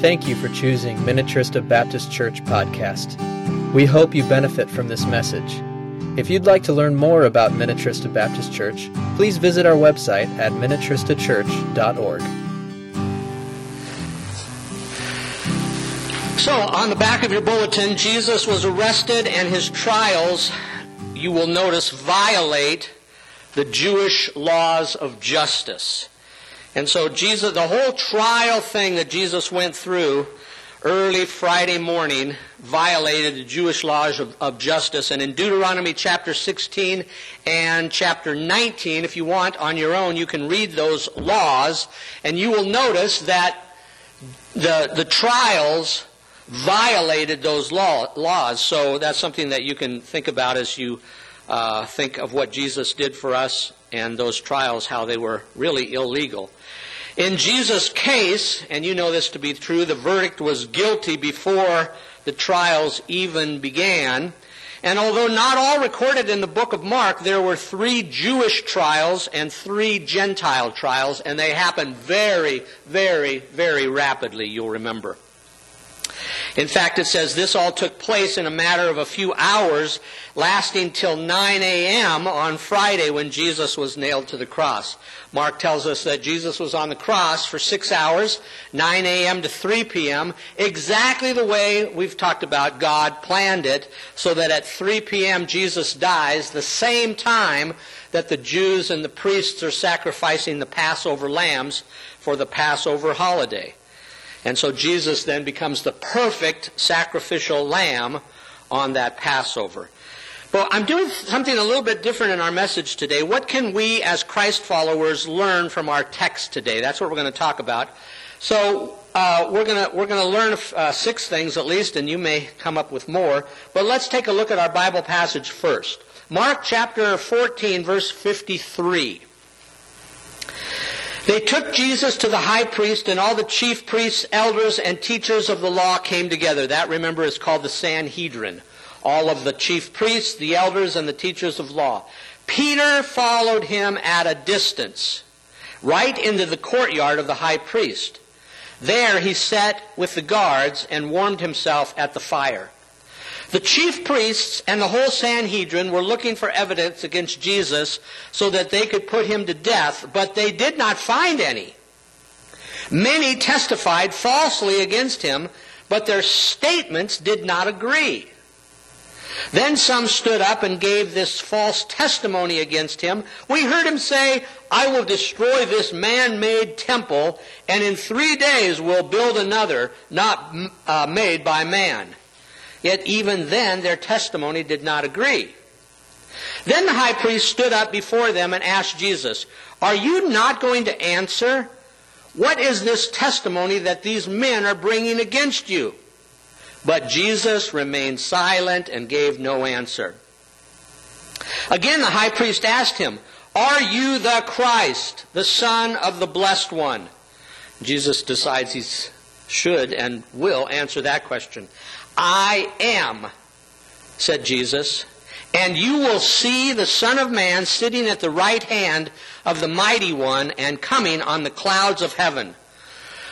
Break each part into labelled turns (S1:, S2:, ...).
S1: Thank you for choosing Minnetrista Baptist Church podcast. We hope you benefit from this message. If you'd like to learn more about Minnetrista Baptist Church, please visit our website at minnetristachurch.org.
S2: So, on the back of your bulletin, Jesus was arrested and his trials, you will notice, violate the Jewish laws of justice. And so Jesus, the whole trial thing that Jesus went through early Friday morning violated the Jewish laws of, of, justice. And in Deuteronomy chapter 16 and chapter 19, if you want on your own, you can read those laws, and you will notice that the, the trials violated those law, laws. So that's something that you can think about as you uh, think of what Jesus did for us and those trials, how they were really illegal. In Jesus' case, and you know this to be true, the verdict was guilty before the trials even began. And although not all recorded in the book of Mark, there were three Jewish trials and three Gentile trials, and they happened very, very, very rapidly, you'll remember. In fact, it says this all took place in a matter of a few hours, lasting till 9 a.m. on Friday when Jesus was nailed to the cross. Mark tells us that Jesus was on the cross for six hours, 9 a.m. to 3 p.m., exactly the way we've talked about God planned it, so that at 3 p.m. Jesus dies, the same time that the Jews and the priests are sacrificing the Passover lambs for the Passover holiday. And so Jesus then becomes the perfect sacrificial lamb on that Passover. But I'm doing something a little bit different in our message today. What can we as Christ followers learn from our text today? That's what we're going to talk about. So uh, we're going to we're going to learn uh, six things at least, and you may come up with more. But let's take a look at our Bible passage first. Mark chapter 14, verse 53. They took Jesus to the high priest, and all the chief priests, elders, and teachers of the law came together. That, remember, is called the Sanhedrin. All of the chief priests, the elders, and the teachers of law. Peter followed him at a distance, right into the courtyard of the high priest. There he sat with the guards and warmed himself at the fire. The chief priests and the whole Sanhedrin were looking for evidence against Jesus so that they could put him to death, but they did not find any. Many testified falsely against him, but their statements did not agree. Then some stood up and gave this false testimony against him. We heard him say, I will destroy this man-made temple, and in three days will build another, not uh, made by man. Yet even then their testimony did not agree. Then the high priest stood up before them and asked Jesus, Are you not going to answer? What is this testimony that these men are bringing against you? But Jesus remained silent and gave no answer. Again, the high priest asked him, Are you the Christ, the Son of the Blessed One? Jesus decides he should and will answer that question. I am, said Jesus, and you will see the Son of Man sitting at the right hand of the Mighty One and coming on the clouds of heaven.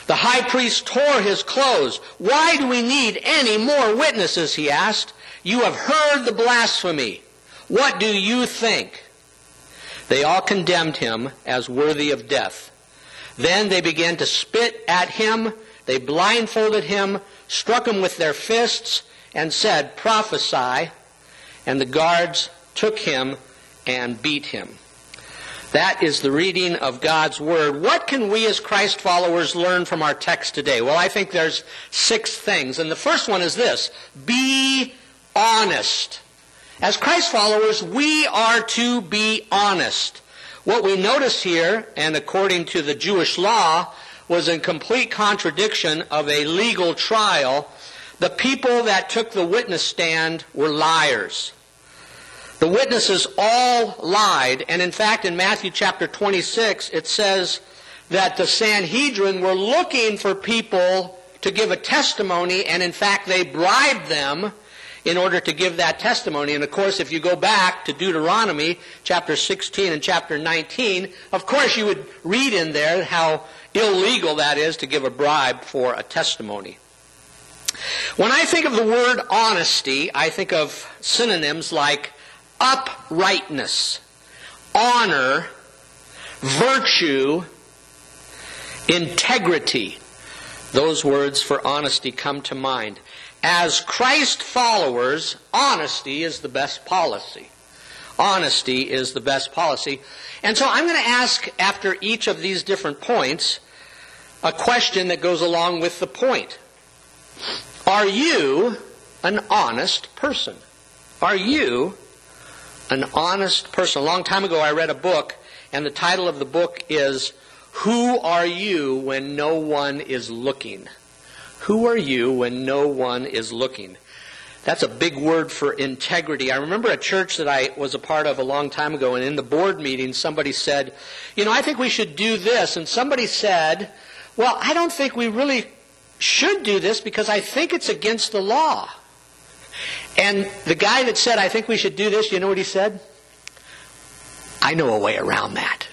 S2: The high priest tore his clothes. Why do we need any more witnesses? He asked. You have heard the blasphemy. What do you think? They all condemned him as worthy of death. Then they began to spit at him. They blindfolded him, struck him with their fists, and said, Prophesy. And the guards took him and beat him. That is the reading of God's Word. What can we as Christ followers learn from our text today? Well, I think there's six things. And the first one is this be honest. As Christ followers, we are to be honest. What we notice here, and according to the Jewish law, was in complete contradiction of a legal trial. The people that took the witness stand were liars. The witnesses all lied, and in fact, in Matthew chapter 26, it says that the Sanhedrin were looking for people to give a testimony, and in fact, they bribed them in order to give that testimony. And of course, if you go back to Deuteronomy chapter 16 and chapter 19, of course you would read in there how illegal that is to give a bribe for a testimony. When I think of the word honesty, I think of synonyms like uprightness, honor, virtue, integrity. Those words for honesty come to mind. As Christ followers, honesty is the best policy. Honesty is the best policy. And so I'm going to ask, after each of these different points, a question that goes along with the point. Are you an honest person? Are you an honest person? A long time ago, I read a book, and the title of the book is Who Are You When No One Is Looking? Who are you when no one is looking? That's a big word for integrity. I remember a church that I was a part of a long time ago, and in the board meeting, somebody said, You know, I think we should do this. And somebody said, Well, I don't think we really should do this because I think it's against the law. And the guy that said, I think we should do this, you know what he said? I know a way around that.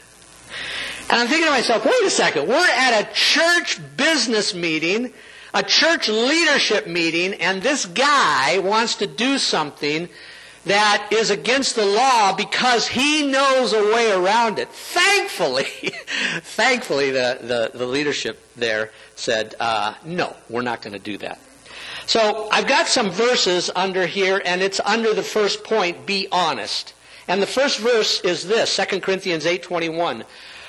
S2: And I'm thinking to myself, wait a second, we're at a church business meeting a church leadership meeting and this guy wants to do something that is against the law because he knows a way around it. Thankfully, thankfully the, the, the, leadership there said, uh, no, we're not going to do that. So I've got some verses under here, and it's under the first point, be honest. And the first verse is this, 2 Corinthians 8.21.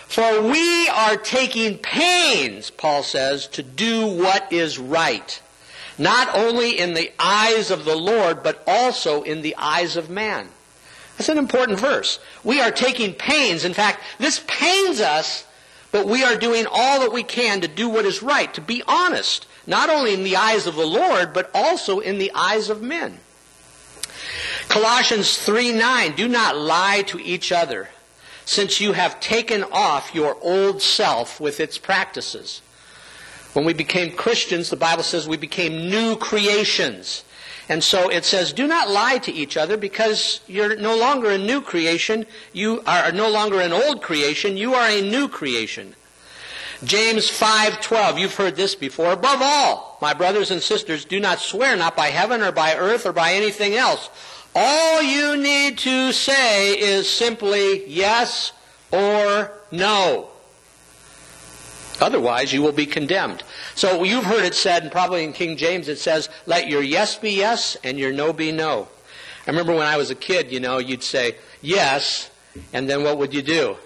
S2: For we are taking pains, Paul says, to do what is right, not only in the eyes of the Lord, but also in the eyes of man. That's an important verse. We are taking pains. In fact, this pains us, but we are doing all that we can to do what is right, to be honest, not only in the eyes of the Lord, but also in the eyes of men. Colossians 3 9, do not lie to each other since you have taken off your old self with its practices. When we became Christians, the Bible says we became new creations. And so it says, do not lie to each other because you're no longer a new creation. You are no longer an old creation. You are a new creation. James 5:12 you've heard this before above all my brothers and sisters do not swear not by heaven or by earth or by anything else all you need to say is simply yes or no. Otherwise, you will be condemned. So you've heard it said, and probably in King James it says, let your yes be yes and your no be no. I remember when I was a kid, you know, you'd say yes, and then what would you do?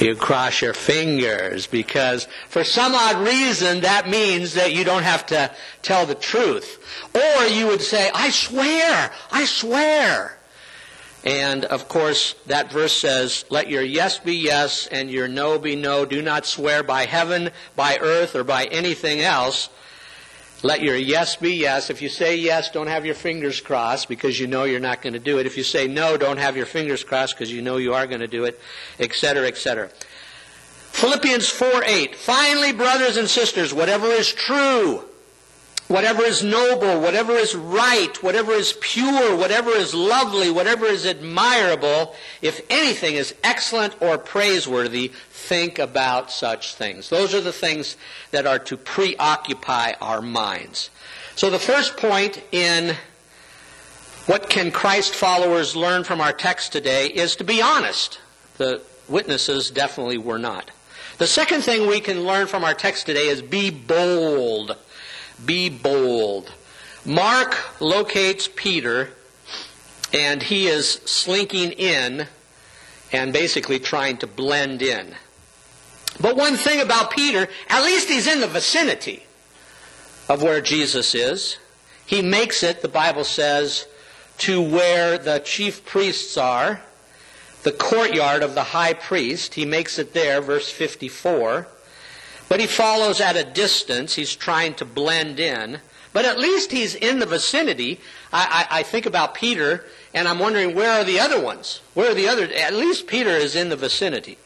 S2: You cross your fingers because for some odd reason that means that you don't have to tell the truth. Or you would say, I swear, I swear. And of course, that verse says, let your yes be yes and your no be no. Do not swear by heaven, by earth, or by anything else. Let your yes be yes. If you say yes, don't have your fingers crossed because you know you're not going to do it. If you say no, don't have your fingers crossed because you know you are going to do it, etc., etc. Philippians 4 8. Finally, brothers and sisters, whatever is true, whatever is noble, whatever is right, whatever is pure, whatever is lovely, whatever is admirable, if anything is excellent or praiseworthy, think about such things. Those are the things that are to preoccupy our minds. So the first point in what can Christ followers learn from our text today is to be honest. The witnesses definitely were not. The second thing we can learn from our text today is be bold. Be bold. Mark locates Peter and he is slinking in and basically trying to blend in. But one thing about Peter, at least he's in the vicinity of where Jesus is. He makes it, the Bible says, to where the chief priests are, the courtyard of the high priest. He makes it there, verse 54. But he follows at a distance. He's trying to blend in. But at least he's in the vicinity. I, I, I, think about Peter, and I'm wondering where are the other ones? Where are the other? At least Peter is in the vicinity.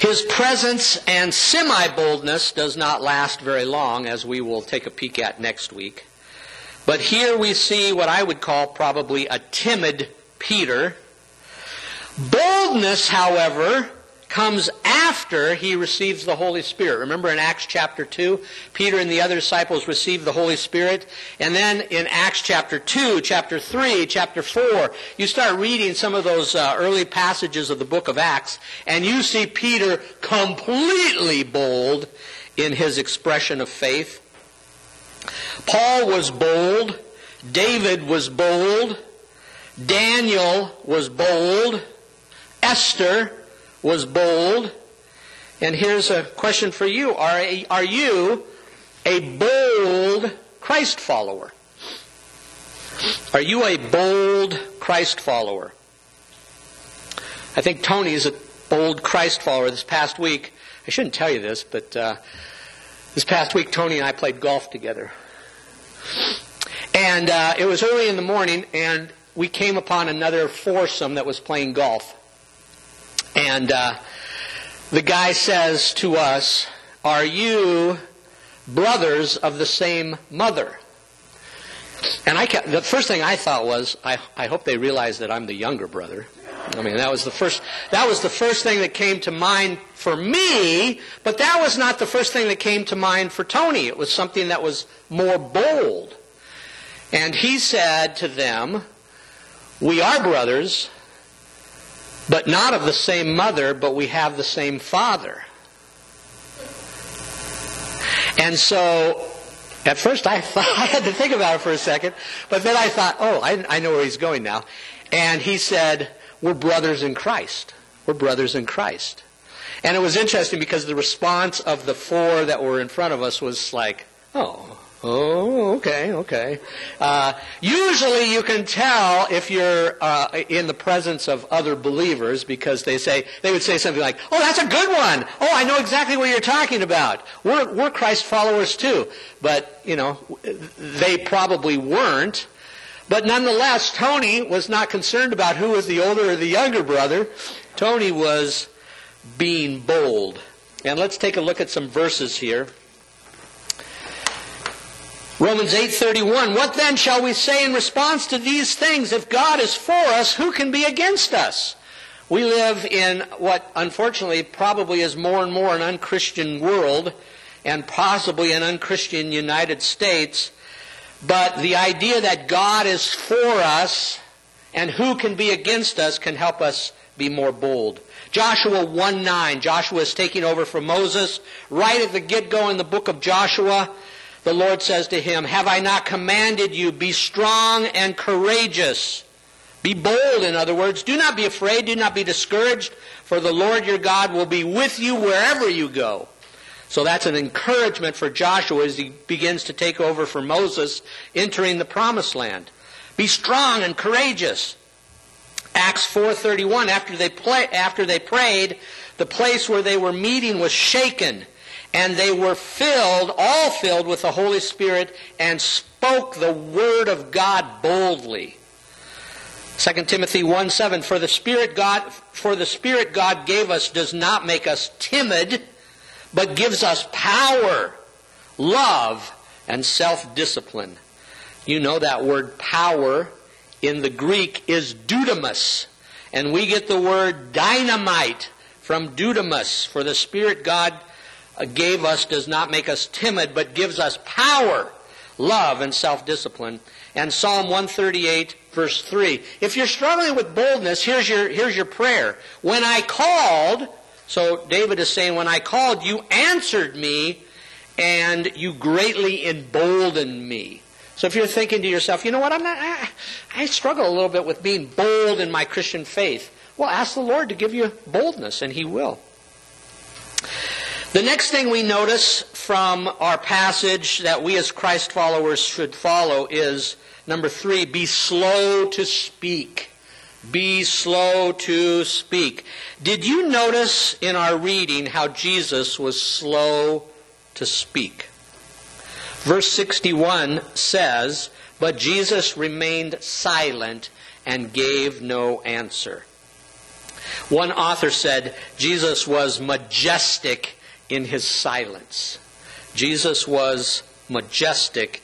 S2: His presence and semi boldness does not last very long, as we will take a peek at next week. But here we see what I would call probably a timid Peter. Boldness, however, comes after he receives the Holy Spirit. Remember in Acts chapter 2, Peter and the other disciples received the Holy Spirit. And then in Acts chapter 2, chapter 3, chapter 4, you start reading some of those uh, early passages of the book of Acts, and you see Peter completely bold in his expression of faith. Paul was bold. David was bold. Daniel was bold. Esther was bold. And here's a question for you Are, are you a bold Christ follower? Are you a bold Christ follower? I think Tony is a bold Christ follower this past week. I shouldn't tell you this, but uh, this past week, Tony and I played golf together. And uh, it was early in the morning, and we came upon another foursome that was playing golf. And uh, the guy says to us, Are you brothers of the same mother? And I kept, the first thing I thought was, I, I hope they realize that I'm the younger brother. I mean, that was the first, that was the first thing that came to mind for me, but that was not the first thing that came to mind for Tony. It was something that was more bold. And he said to them, We are brothers, but not of the same mother, but we have the same father. And so, at first I thought, I had to think about it for a second, but then I thought, oh, I, I know where he's going now. And he said, we're brothers in Christ. We're brothers in Christ. And it was interesting because the response of the four that were in front of us was like, oh, Oh, okay, okay. Uh, usually you can tell if you're uh, in the presence of other believers because they say they would say something like, "Oh, that's a good one. Oh, I know exactly what you're talking about. We're we're Christ followers too." But you know, they probably weren't. But nonetheless, Tony was not concerned about who was the older or the younger brother. Tony was being bold. And let's take a look at some verses here. Romans 8:31 What then shall we say in response to these things? If God is for us who can be against us? We live in what unfortunately probably is more and more an unchristian world and possibly an unchristian United States. But the idea that God is for us and who can be against us can help us be more bold. Joshua 1:9 Joshua is taking over from Moses. Right at the get-go in the book of Joshua the Lord says to him, Have I not commanded you, be strong and courageous? Be bold, in other words. Do not be afraid, do not be discouraged, for the Lord your God will be with you wherever you go. So that's an encouragement for Joshua as he begins to take over for Moses entering the promised land. Be strong and courageous. Acts 4:31 after they play, after they prayed, the place where they were meeting was shaken and they were filled, all filled with the Holy Spirit, and spoke the word of God boldly. 2 Timothy 1 7, for the Spirit God for the Spirit God gave us does not make us timid, but gives us power, love, and self-discipline. You know that word power in the Greek is dunamis, and we get the word dynamite from dunamis, for the Spirit God gave us does not make us timid, but gives us power, love, and self discipline. And Psalm 138, verse 3. If you're struggling with boldness, here's your, here's your prayer. When I called, so David is saying, when I called, you answered me, and you greatly emboldened me. So if you're thinking to yourself, you know what, I'm not, I, I struggle a little bit with being bold in my Christian faith. Well, ask the Lord to give you boldness, and He will. The next thing we notice from our passage that we as Christ followers should follow is number three, be slow to speak. Be slow to speak. Did you notice in our reading how Jesus was slow to speak? Verse 61 says, But Jesus remained silent and gave no answer. One author said Jesus was majestic in his silence. Jesus was majestic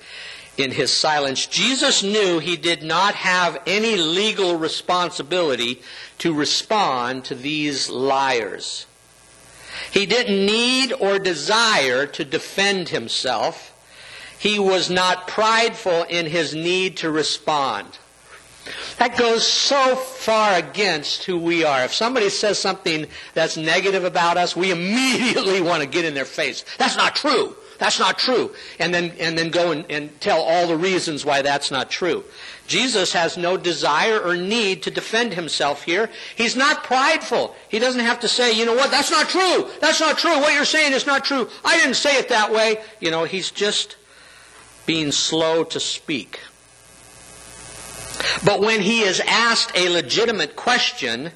S2: in his silence. Jesus knew he did not have any legal responsibility to respond to these liars. He didn't need or desire to defend himself. He was not prideful in his need to respond. That goes so far against who we are. If somebody says something that's negative about us, we immediately want to get in their face. That's not true. That's not true. And then, and then go and, and tell all the reasons why that's not true. Jesus has no desire or need to defend himself here. He's not prideful. He doesn't have to say, you know what, that's not true. That's not true. What you're saying is not true. I didn't say it that way. You know, he's just being slow to speak. But when he is asked a legitimate question,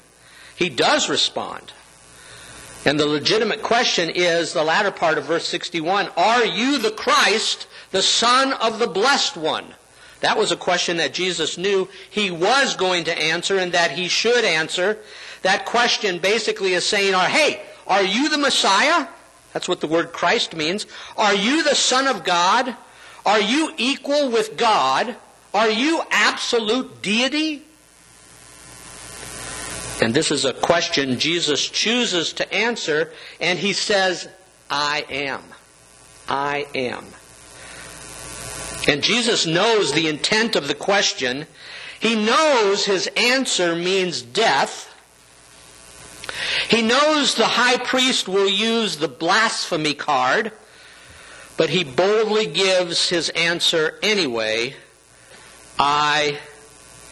S2: he does respond. And the legitimate question is the latter part of verse 61 Are you the Christ, the Son of the Blessed One? That was a question that Jesus knew he was going to answer and that he should answer. That question basically is saying, Hey, are you the Messiah? That's what the word Christ means. Are you the Son of God? Are you equal with God? Are you absolute deity? And this is a question Jesus chooses to answer, and he says, I am. I am. And Jesus knows the intent of the question. He knows his answer means death. He knows the high priest will use the blasphemy card, but he boldly gives his answer anyway I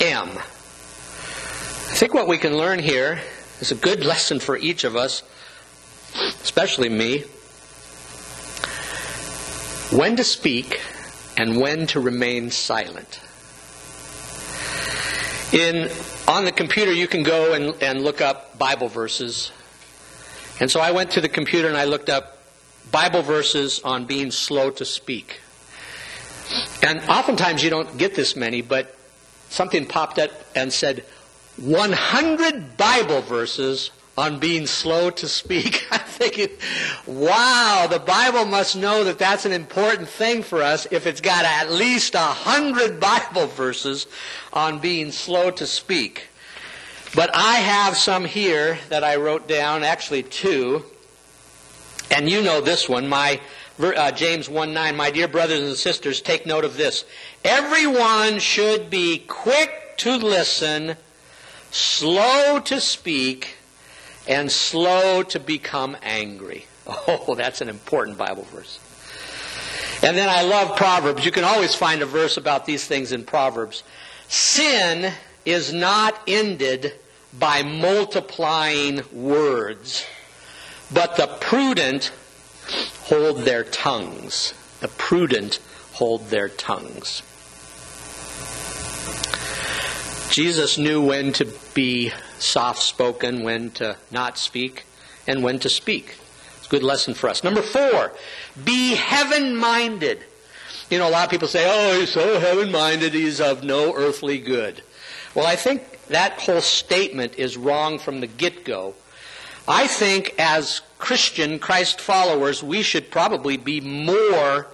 S2: am. I think what we can learn here is a good lesson for each of us, especially me, when to speak and when to remain silent. In on the computer you can go and, and look up Bible verses. And so I went to the computer and I looked up Bible verses on being slow to speak. And oftentimes you don't get this many, but something popped up and said 100 Bible verses on being slow to speak. I'm thinking, wow, the Bible must know that that's an important thing for us if it's got at least a hundred Bible verses on being slow to speak. But I have some here that I wrote down, actually two. And you know this one, my uh, James 1 9, my dear brothers and sisters, take note of this. Everyone should be quick to listen slow to speak, and slow to become angry. Oh, that's an important Bible verse. And then I love Proverbs. You can always find a verse about these things in Proverbs. Sin is not ended by multiplying words, but the prudent hold their tongues. The prudent hold their tongues. Jesus knew when to be soft spoken, when to not speak, and when to speak. It's a good lesson for us. Number four, be heaven minded. You know, a lot of people say, oh, he's so heaven minded, he's of no earthly good. Well, I think that whole statement is wrong from the get go. I think as Christian Christ followers, we should probably be more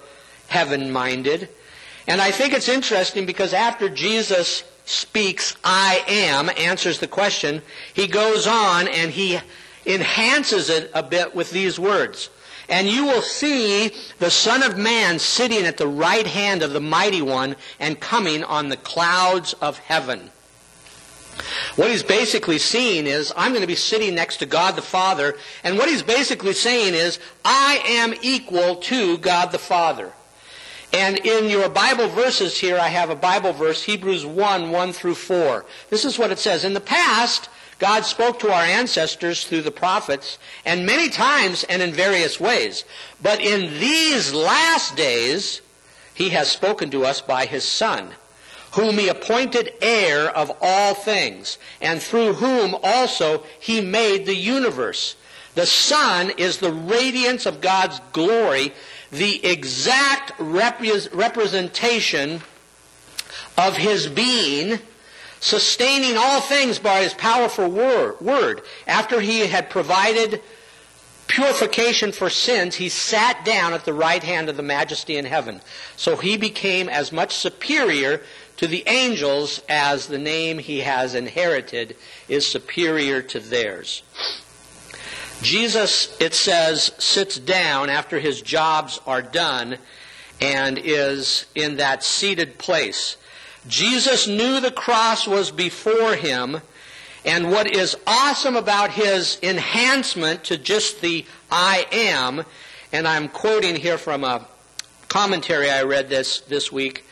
S2: heaven minded. And I think it's interesting because after Jesus speaks, I am, answers the question, he goes on and he enhances it a bit with these words. And you will see the Son of Man sitting at the right hand of the Mighty One and coming on the clouds of heaven. What he's basically saying is, I'm going to be sitting next to God the Father, and what he's basically saying is, I am equal to God the Father. And in your Bible verses here, I have a Bible verse, Hebrews 1, 1 through 4. This is what it says. In the past, God spoke to our ancestors through the prophets, and many times and in various ways. But in these last days, He has spoken to us by His Son, whom He appointed heir of all things, and through whom also He made the universe. The Son is the radiance of God's glory the exact representation of his being, sustaining all things by his powerful word. After he had provided purification for sins, he sat down at the right hand of the majesty in heaven. So he became as much superior to the angels as the name he has inherited is superior to theirs. Jesus, it says, sits down after his jobs are done and is in that seated place. Jesus knew the cross was before him, and what is awesome about his enhancement to just the I am, and I'm quoting here from a commentary I read this this week.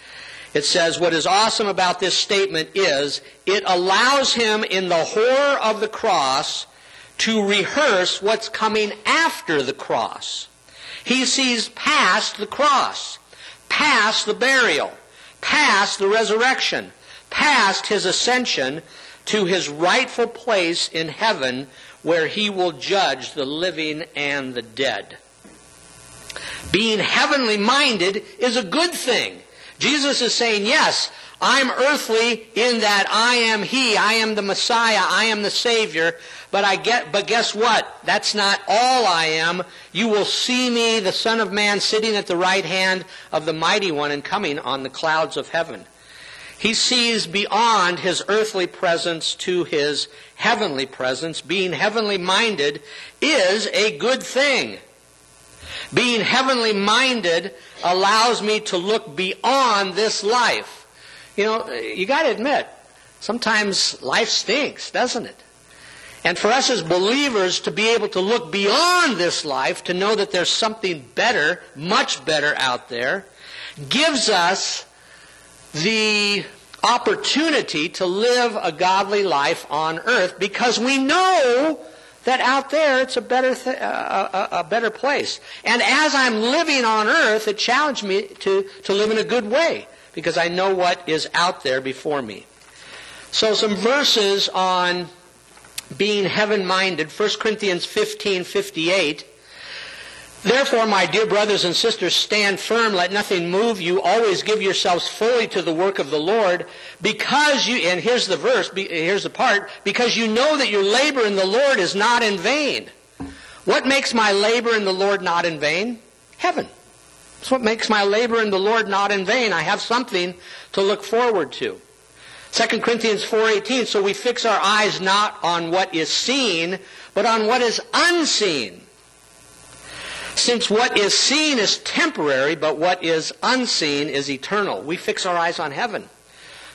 S2: It says, What is awesome about this statement is it allows him in the horror of the cross to rehearse what's coming after the cross. He sees past the cross, past the burial, past the resurrection, past his ascension to his rightful place in heaven where he will judge the living and the dead. Being heavenly minded is a good thing. Jesus is saying, yes, I'm earthly in that I am He, I am the Messiah, I am the Savior, but I get, but guess what? That's not all I am. You will see me, the Son of Man, sitting at the right hand of the Mighty One and coming on the clouds of heaven. He sees beyond his earthly presence to his heavenly presence. Being heavenly minded is a good thing. Being heavenly minded allows me to look beyond this life. You know, you got to admit, sometimes life stinks, doesn't it? And for us as believers to be able to look beyond this life, to know that there's something better, much better out there, gives us the opportunity to live a godly life on earth because we know that out there it's a better, th- a, a, a, better place. And as I'm living on earth, it challenged me to, to live in a good way because I know what is out there before me. So some verses on being heaven minded. 1 Corinthians 15 58. Therefore, my dear brothers and sisters, stand firm, let nothing move you, always give yourselves fully to the work of the Lord, because you, and here's the verse, here's the part, because you know that your labor in the Lord is not in vain. What makes my labor in the Lord not in vain? Heaven. That's what makes my labor in the Lord not in vain. I have something to look forward to. 2 Corinthians 4:18 so we fix our eyes not on what is seen but on what is unseen. Since what is seen is temporary but what is unseen is eternal. We fix our eyes on heaven.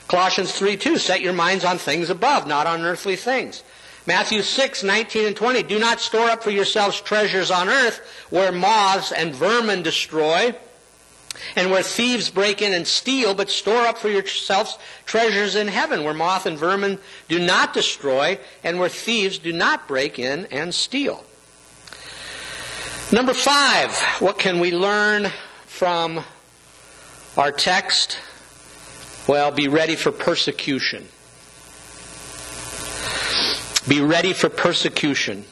S2: Colossians 3:2 set your minds on things above not on earthly things. Matthew 6, 19 and 20. Do not store up for yourselves treasures on earth where moths and vermin destroy and where thieves break in and steal, but store up for yourselves treasures in heaven, where moth and vermin do not destroy, and where thieves do not break in and steal. Number five, what can we learn from our text? Well, be ready for persecution. Be ready for persecution.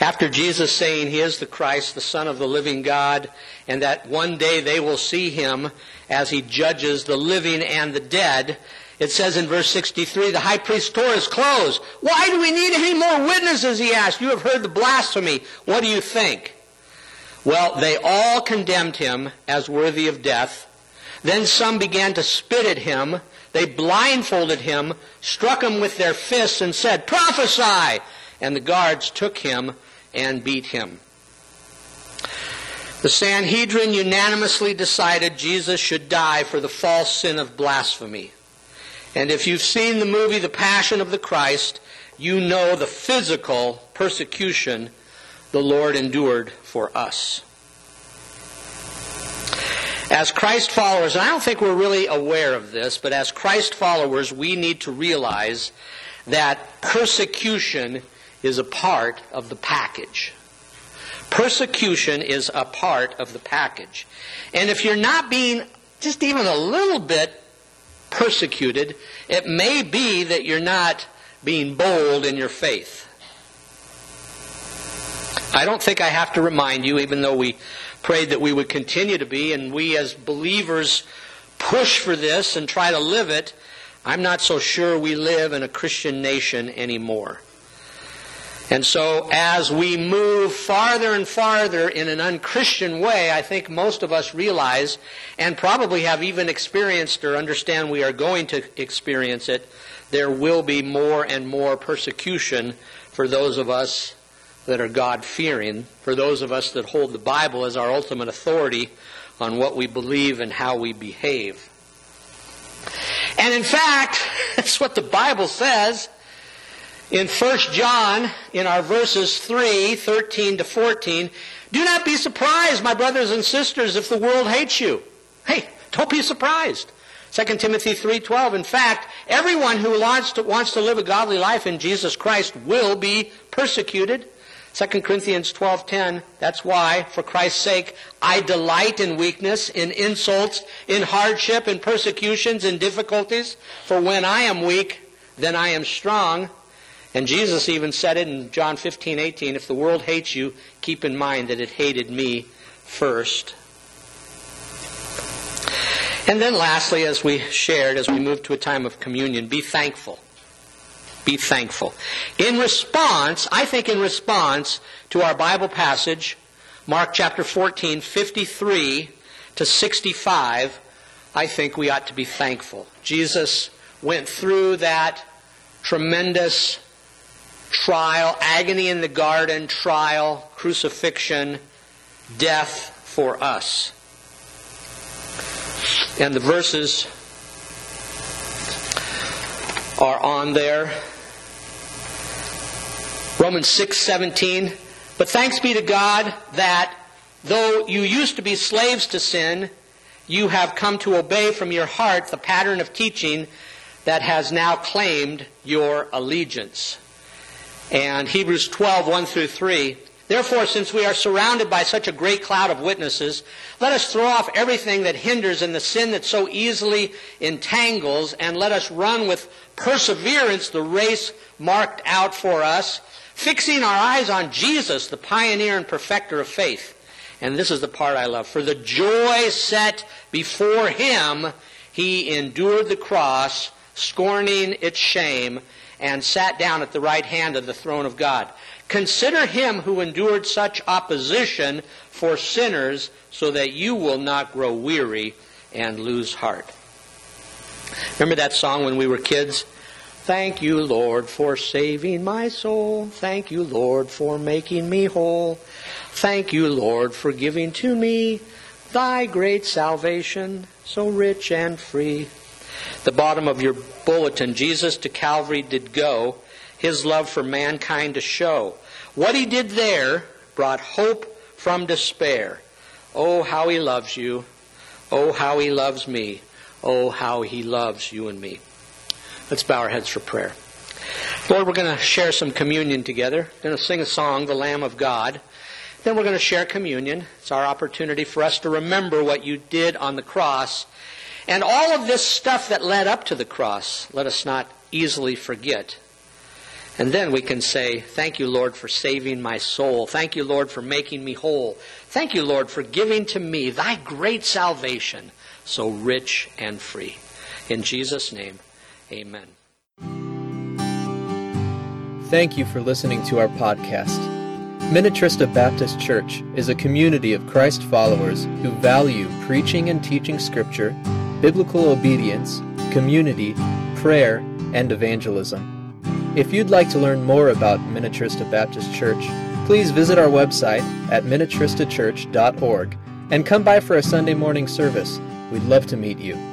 S2: After Jesus saying he is the Christ, the Son of the living God, and that one day they will see him as he judges the living and the dead, it says in verse 63, the high priest's door is closed. Why do we need any more witnesses? He asked. You have heard the blasphemy. What do you think? Well, they all condemned him as worthy of death. Then some began to spit at him. They blindfolded him, struck him with their fists, and said, Prophesy! And the guards took him and beat him. The Sanhedrin unanimously decided Jesus should die for the false sin of blasphemy. And if you've seen the movie The Passion of the Christ, you know the physical persecution the Lord endured for us. As Christ followers, and I don't think we're really aware of this, but as Christ followers, we need to realize that persecution is a part of the package. Persecution is a part of the package. And if you're not being just even a little bit persecuted, it may be that you're not being bold in your faith. I don't think I have to remind you, even though we prayed that we would continue to be, and we as believers push for this and try to live it, I'm not so sure we live in a Christian nation anymore. And so, as we move farther and farther in an unchristian way, I think most of us realize, and probably have even experienced or understand we are going to experience it, there will be more and more persecution for those of us that are God fearing, for those of us that hold the Bible as our ultimate authority on what we believe and how we behave. And in fact, that's what the Bible says in 1 John, in our verses 3, 13 to 14. Do not be surprised, my brothers and sisters, if the world hates you. Hey, don't be surprised. 2 Timothy 3:12 In fact, everyone who wants to, wants to live a godly life in Jesus Christ will be persecuted. 2 Corinthians 12:10 That's why for Christ's sake I delight in weakness, in insults, in hardship, in persecutions, in difficulties, for when I am weak, then I am strong. And Jesus even said it in John 15:18 if the world hates you, keep in mind that it hated me first. And then lastly, as we shared, as we move to a time of communion, be thankful. Be thankful. In response, I think in response to our Bible passage, Mark chapter 14, 53 to 65, I think we ought to be thankful. Jesus went through that tremendous trial, agony in the garden, trial, crucifixion, death for us. And the verses are on there. Romans 6:17 But thanks be to God that though you used to be slaves to sin, you have come to obey from your heart the pattern of teaching that has now claimed your allegiance. And Hebrews 12, 1 through 3 Therefore, since we are surrounded by such a great cloud of witnesses, let us throw off everything that hinders and the sin that so easily entangles, and let us run with perseverance the race marked out for us, fixing our eyes on Jesus, the pioneer and perfecter of faith. And this is the part I love. For the joy set before him, he endured the cross, scorning its shame, and sat down at the right hand of the throne of God. Consider him who endured such opposition for sinners so that you will not grow weary and lose heart. Remember that song when we were kids? Thank you, Lord, for saving my soul. Thank you, Lord, for making me whole. Thank you, Lord, for giving to me thy great salvation, so rich and free. The bottom of your bulletin, Jesus to Calvary did go his love for mankind to show. What he did there brought hope from despair. Oh, how he loves you. Oh, how he loves me. Oh, how he loves you and me. Let's bow our heads for prayer. Lord, we're going to share some communion together. We're going to sing a song, The Lamb of God. Then we're going to share communion. It's our opportunity for us to remember what you did on the cross. And all of this stuff that led up to the cross, let us not easily forget. And then we can say, Thank you, Lord, for saving my soul. Thank you, Lord, for making me whole. Thank you, Lord, for giving to me thy great salvation, so rich and free. In Jesus' name, amen.
S1: Thank you for listening to our podcast. Minnetrista Baptist Church is a community of Christ followers who value preaching and teaching Scripture, biblical obedience, community, prayer, and evangelism. If you'd like to learn more about Minnetrista Baptist Church, please visit our website at minnetristachurch.org and come by for a Sunday morning service. We'd love to meet you.